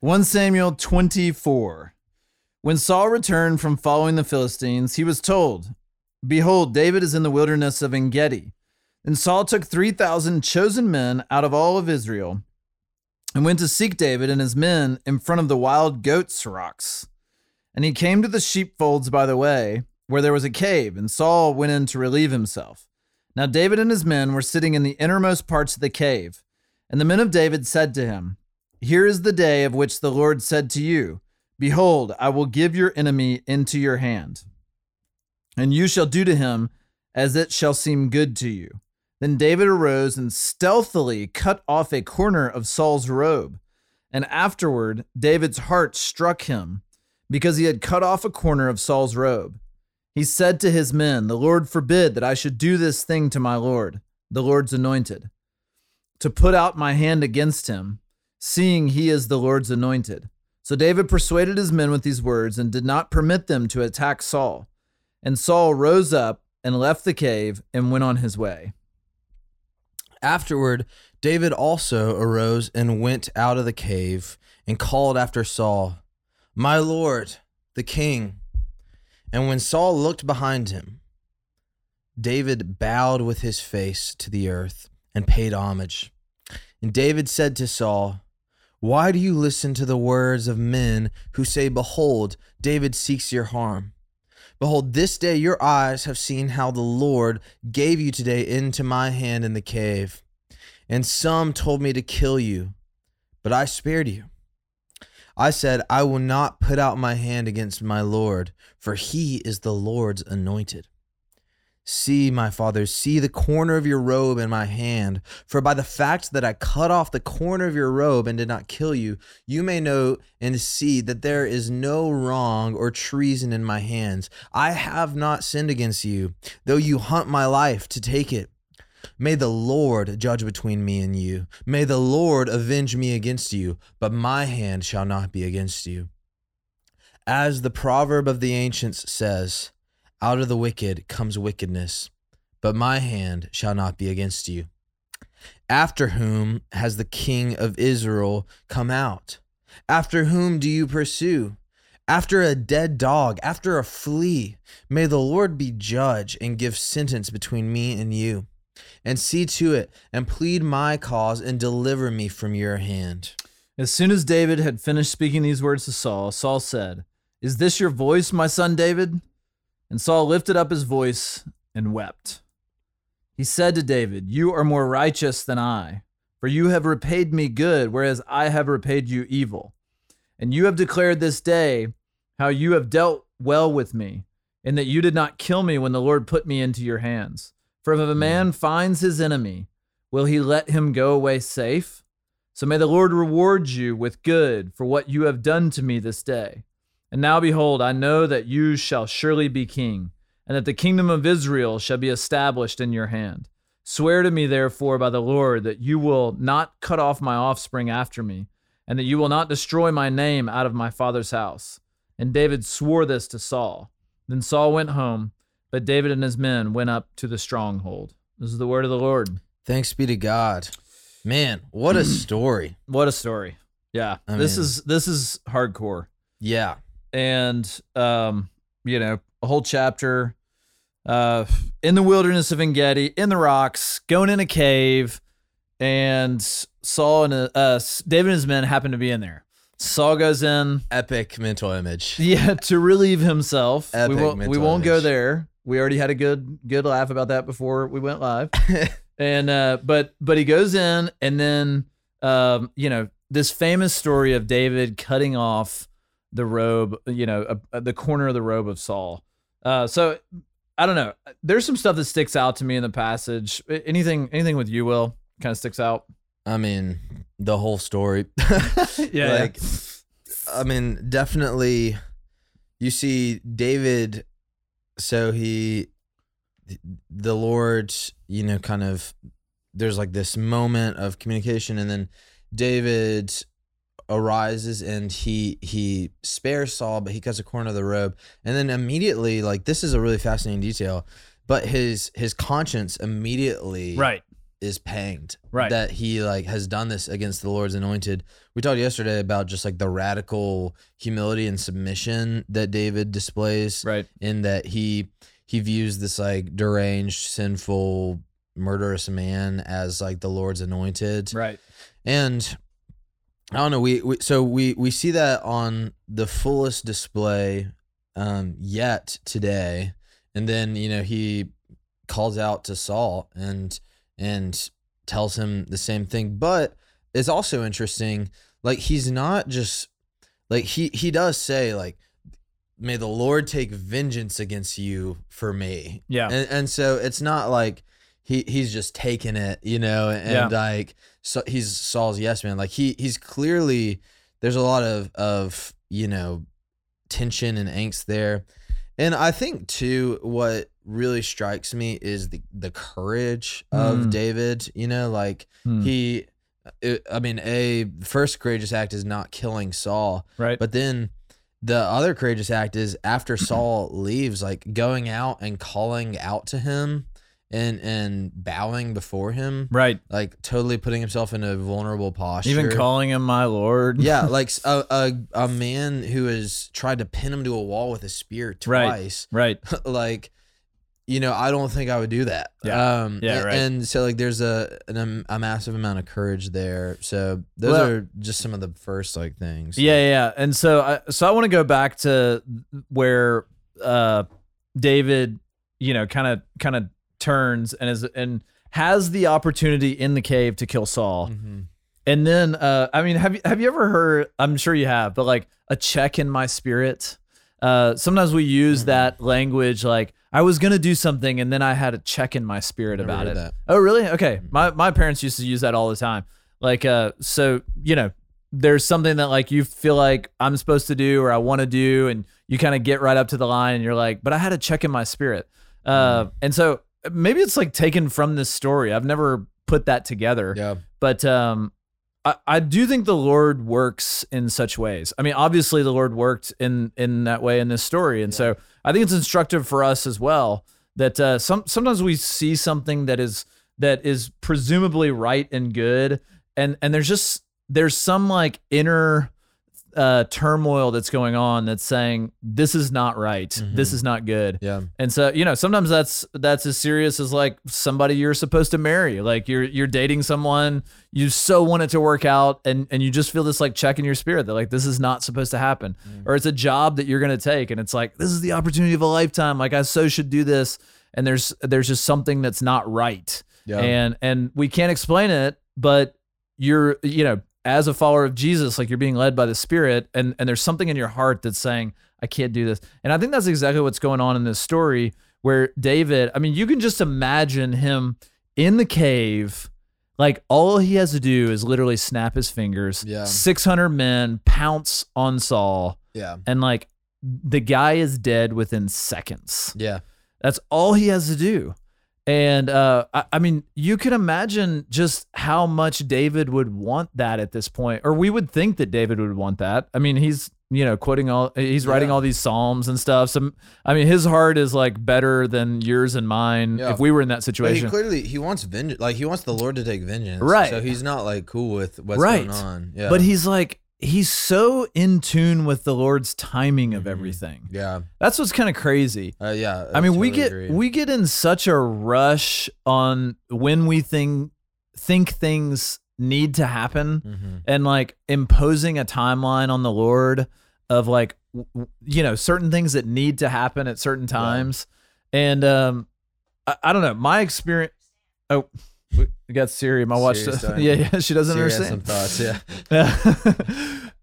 1 Samuel 24. When Saul returned from following the Philistines, he was told, Behold, David is in the wilderness of Engedi. And Saul took 3,000 chosen men out of all of Israel and went to seek David and his men in front of the wild goats' rocks. And he came to the sheepfolds by the way, where there was a cave, and Saul went in to relieve himself. Now David and his men were sitting in the innermost parts of the cave. And the men of David said to him, Here is the day of which the Lord said to you, Behold, I will give your enemy into your hand, and you shall do to him as it shall seem good to you. Then David arose and stealthily cut off a corner of Saul's robe. And afterward, David's heart struck him because he had cut off a corner of Saul's robe. He said to his men, The Lord forbid that I should do this thing to my Lord, the Lord's anointed, to put out my hand against him, seeing he is the Lord's anointed. So David persuaded his men with these words and did not permit them to attack Saul. And Saul rose up and left the cave and went on his way. Afterward, David also arose and went out of the cave and called after Saul, My Lord, the king. And when Saul looked behind him, David bowed with his face to the earth and paid homage. And David said to Saul, why do you listen to the words of men who say, Behold, David seeks your harm? Behold, this day your eyes have seen how the Lord gave you today into my hand in the cave. And some told me to kill you, but I spared you. I said, I will not put out my hand against my Lord, for he is the Lord's anointed. See, my father, see the corner of your robe in my hand. For by the fact that I cut off the corner of your robe and did not kill you, you may know and see that there is no wrong or treason in my hands. I have not sinned against you, though you hunt my life to take it. May the Lord judge between me and you. May the Lord avenge me against you, but my hand shall not be against you. As the proverb of the ancients says, out of the wicked comes wickedness, but my hand shall not be against you. After whom has the king of Israel come out? After whom do you pursue? After a dead dog, after a flea. May the Lord be judge and give sentence between me and you. And see to it, and plead my cause, and deliver me from your hand. As soon as David had finished speaking these words to Saul, Saul said, Is this your voice, my son David? And Saul lifted up his voice and wept. He said to David, You are more righteous than I, for you have repaid me good, whereas I have repaid you evil. And you have declared this day how you have dealt well with me, and that you did not kill me when the Lord put me into your hands. For if a hmm. man finds his enemy, will he let him go away safe? So may the Lord reward you with good for what you have done to me this day. And now behold, I know that you shall surely be king, and that the kingdom of Israel shall be established in your hand. Swear to me, therefore, by the Lord, that you will not cut off my offspring after me, and that you will not destroy my name out of my father's house. And David swore this to Saul. Then Saul went home, but David and his men went up to the stronghold. This is the word of the Lord. Thanks be to God. Man, what a story. What a story. Yeah. I this mean, is this is hardcore. Yeah and um, you know, a whole chapter uh, in the wilderness of Engedi, in the rocks, going in a cave, and Saul and uh, David and his men happen to be in there. Saul goes in. Epic mental image. Yeah, to relieve himself. Epic we won't, we won't go there. We already had a good good laugh about that before we went live. and uh, but but he goes in, and then um, you know this famous story of David cutting off the robe, you know, uh, the corner of the robe of Saul. Uh, so I don't know. There's some stuff that sticks out to me in the passage. Anything, anything with you, Will, kind of sticks out. I mean, the whole story. yeah. Like, I mean, definitely. You see David. So he, the Lord, you know, kind of. There's like this moment of communication, and then David arises and he he spares Saul, but he cuts a corner of the robe, and then immediately, like this is a really fascinating detail, but his his conscience immediately right is panged Right. that he like has done this against the Lord's anointed. We talked yesterday about just like the radical humility and submission that David displays Right. in that he he views this like deranged, sinful, murderous man as like the Lord's anointed. Right. And I don't know. We, we so we we see that on the fullest display um, yet today, and then you know he calls out to Saul and and tells him the same thing. But it's also interesting. Like he's not just like he he does say like, "May the Lord take vengeance against you for me." Yeah. and, and so it's not like he he's just taking it, you know, and Yeah. like so he's Saul's yes man. Like he he's clearly there's a lot of of you know tension and angst there, and I think too what really strikes me is the the courage of Mm. David. You know, like Hmm. he. It, I mean, a first courageous act is not killing Saul, right. but then the other courageous act is after Saul leaves, like going out and calling out to him and and bowing before him, right. like totally putting himself in a vulnerable posture. Even calling him my lord. yeah, like a, a a man who has tried to pin him to a wall with a spear twice. Right. right. like, you know, I don't think I would do that. Yeah. Um, Yeah, right. And so like, there's a an, um, a massive amount of courage there. So those Well- are just some of the first like things. Yeah, yeah, yeah. And so I so I want to go back to where uh David, you know, kind of kind of turns and is and has the opportunity in the cave to kill Saul. Mhm. And then uh I mean, have you have you ever heard I'm sure you have, but like a check in my spirit? Uh sometimes we use Mhm. that language like I was going to do something and then I had a check in my spirit about it. that. Oh, really? Okay. My my parents used to use that all the time. Like, uh, so you know, there's something that like you feel like I'm supposed to do or I want to do, and you kind of get right up to the line, and you're like, but I had a check in my spirit. Uh, and so maybe it's like taken from this story. I've never put that together, Yeah. but um, I, I do think the Lord works in such ways. I mean, obviously the Lord worked in in that way in this story, and so I think it's instructive for us as well that uh, some sometimes we see something that is that is presumably right and good, and and there's just there's some like inner uh, turmoil that's going on that's saying this is not right, this Mhm. is not good, Yeah. and so, you know, sometimes that's that's as serious as like somebody you're supposed to marry. Like you're you're dating someone, you so want it to work out and and you just feel this like check in your spirit that like this is not supposed to happen. Or it's a job that you're going to take and it's like this is the opportunity of a lifetime. Like I so should do this and there's there's just something that's not right. Yeah. And and we can't explain it, but you're you know, as a follower of Jesus, like you're being led by the Spirit, and and there's something in your heart that's saying, I can't do this. And I think that's exactly what's going on in this story where David, I mean, you can just imagine him in the cave. Like all he has to do is literally snap his fingers. Yeah. 600 men pounce on Saul, yeah. and like the guy is dead within seconds. Yeah. That's all he has to do. And uh, I, I mean, you can imagine just how much David would want that at this point, or we would think that David would want that. I mean, he's you know quoting all, he's writing Yeah. all these psalms and stuff. So I mean, his heart is like better than yours and mine Yeah. if we were in that But he situation. clearly he wants vengeance. Like he wants the Lord to take vengeance. Right. So he's not like cool with what's Right. going on. Yeah. But he's like he's so in tune with the Lord's timing of Mhm. everything. Yeah. That's what's kind of crazy. Uh, yeah. I mean, we get agree. we get in such a rush on when we think think things need to happen Mhm. and like imposing a timeline on the Lord of like you know certain things that need to happen at certain times. And um I, I don't know, my experience Oh, we got Siri, my watch. Siri's yeah, yeah, she doesn't Siri has understand. some thoughts. Yeah.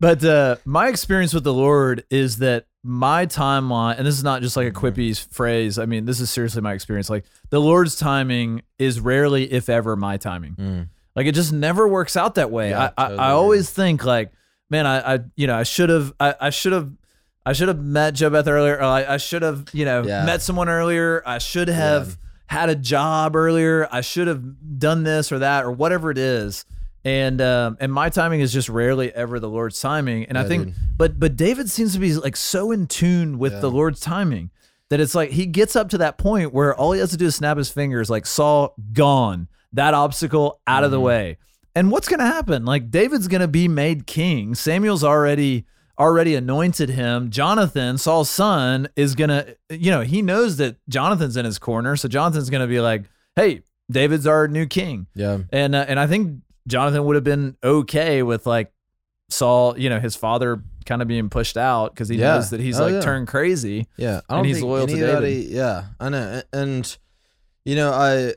but uh, my experience with the Lord is that my timeline, and this is not just like a Mm-hmm. quippy phrase. I mean, this is seriously my experience. Like the Lord's timing is rarely, if ever, my timing. Mm. Like it just never works out that way. Yeah, I, I, totally I agree. always think like, man, I, I you know, I should have, I, I should have. I should have met Joe Beth earlier. Or I, I should have, you know, Yeah. met someone earlier. I should have had a job earlier. I should have done this or that or whatever it is. And um, and my timing is just rarely ever the Lord's timing. And I think, dude. but but David seems to be like so in tune with Yeah. the Lord's timing that it's like he gets up to that point where all he has to do is snap his fingers, like Saul gone, that obstacle out of the Mhm. way. And what's going to happen? Like David's going to be made king. Samuel's already already anointed him. Jonathan, Saul's son, is going to you know, he knows that Jonathan's in his corner, so Jonathan's going to be like, "Hey, David's our new king." Yeah. And uh, and I think Jonathan would have been okay with like Saul, you know, his father kind of being pushed out because he Yeah. knows that he's Oh, like yeah. turned crazy. Yeah, I And don't he's think loyal to anybody, Yeah, I know, and you know, I,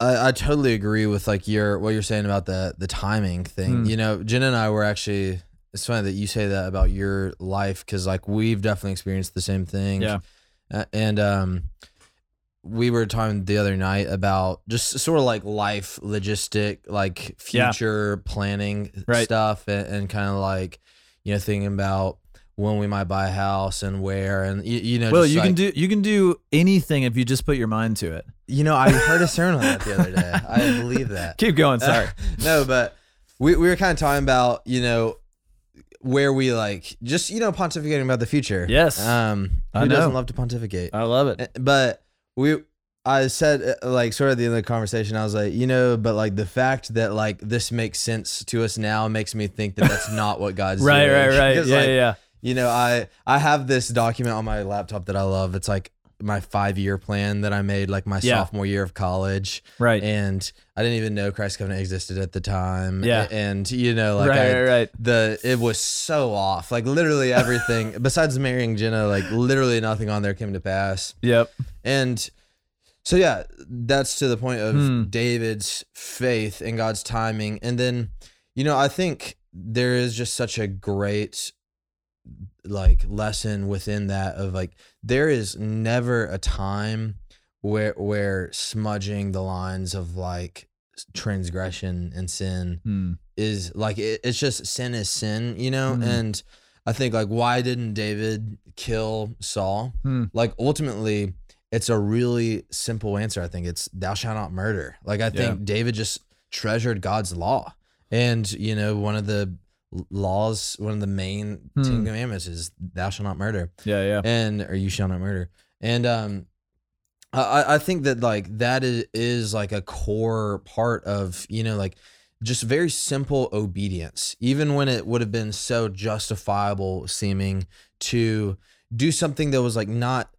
I, I totally agree with like your what you're saying about the the timing thing. Hmm. You know, Jen and I were actually. It's funny that you say that about your life because like we've definitely experienced the same thing. Yeah. Uh, and um, we were talking the other night about just sort of like life logistic, like Yeah. future planning Right. stuff, and, and kind of like you know thinking about when we might buy a house and where, and you, you know, well, just you can do you can do anything if you just put your mind to it. You know, I heard a sermon on that the other day. I believe that. Keep going. Sorry. no, but we, we were kind of talking about, you know, where we like just, you know, pontificating about the future. Yes. Um, I who doesn't love to pontificate? I love it. Uh, But we, I said, uh, like, sort of at the end of the conversation, I was like, you know, but like the fact that like this makes sense to us now makes me think that that's not what God's Right, doing. right, right. 'Cause, Yeah, like, yeah, yeah. you know, I I have this document on my laptop that I love. It's like my five year plan that I made like my Yeah. sophomore year of college. Right. And I didn't even know Christ Covenant existed at the time. Yeah. And you know, like right, I, right, right. the it was so off. Like literally everything besides marrying Jenna, like literally nothing on there came to pass. Yep. And so yeah, that's to the point of Hmm. David's faith and God's timing. And then, you know, I think there is just such a great like lesson within that of like there is never a time where where smudging the lines of like transgression and sin Hmm. is like it, it's just sin is sin, you know? Mhm. And I think like why didn't David kill Saul? Hmm. Like ultimately it's a really simple answer. I think it's thou shalt not murder. Like I think David just treasured God's law. And you know, one of the laws, one of the main Hmm. Ten Commandments is thou shalt not murder. Yeah, yeah. and or you shall not murder. And um I- I, I think that like that is, is like a core part of you know like just very simple obedience. Even when it would have been so justifiable seeming to do something that was like not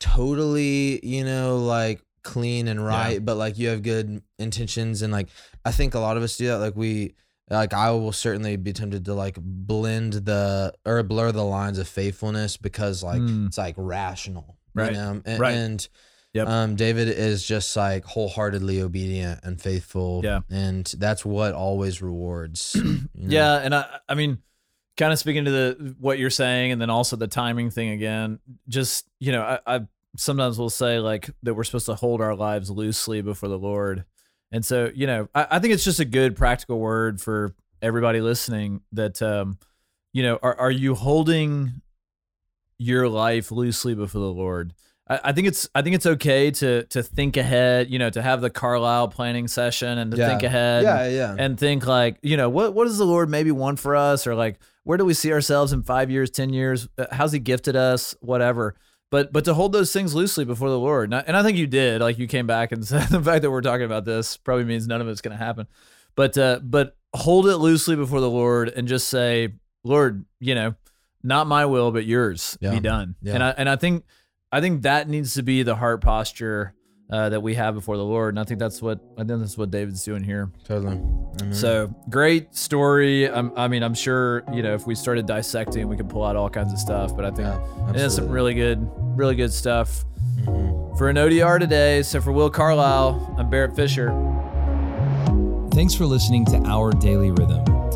totally you know like clean and right but like you have good intentions and like i think a lot of us do that. Like we like i will certainly be tempted to like blend the or blur the lines of faithfulness because like Mm. it's like rational Right. you know? and, Right. and Yep. um david is just like wholeheartedly obedient and faithful Yeah. and that's what always rewards you know? Yeah, and I I mean kind of speaking to the what you're saying and then also the timing thing again, just you know, I, I sometimes will say like that we're supposed to hold our lives loosely before the Lord. And so, you know, I, I think it's just a good practical word for everybody listening that um, you know, are are you holding your life loosely before the Lord? I, I think it's I think it's okay to to think ahead, you know, to have the Carlisle planning session and to Yeah. think ahead yeah yeah and think like you know what what does the lord maybe want for us? Or like where do we see ourselves in five years ten years? Uh, how's he gifted us? Whatever but but to hold those things loosely before the lord and I, and I think you did like you came back and said the fact that we're talking about this probably means none of it's going to happen but uh but hold it loosely before the lord and just say lord you know not my will but yours Yeah. be done Yeah. and i and i think i think that needs to be the heart posture uh, that we have before the lord and i think that's what i think that's what david's doing here totally Mhm. so great story. I'm, I mean, I'm sure you know if we started dissecting, we could pull out all kinds of stuff. But I think yeah, it is some really good, really good stuff Mhm. for an ODR today. So for Will Carlisle, I'm Barrett Fisher. Thanks for listening to Our Daily Rhythm.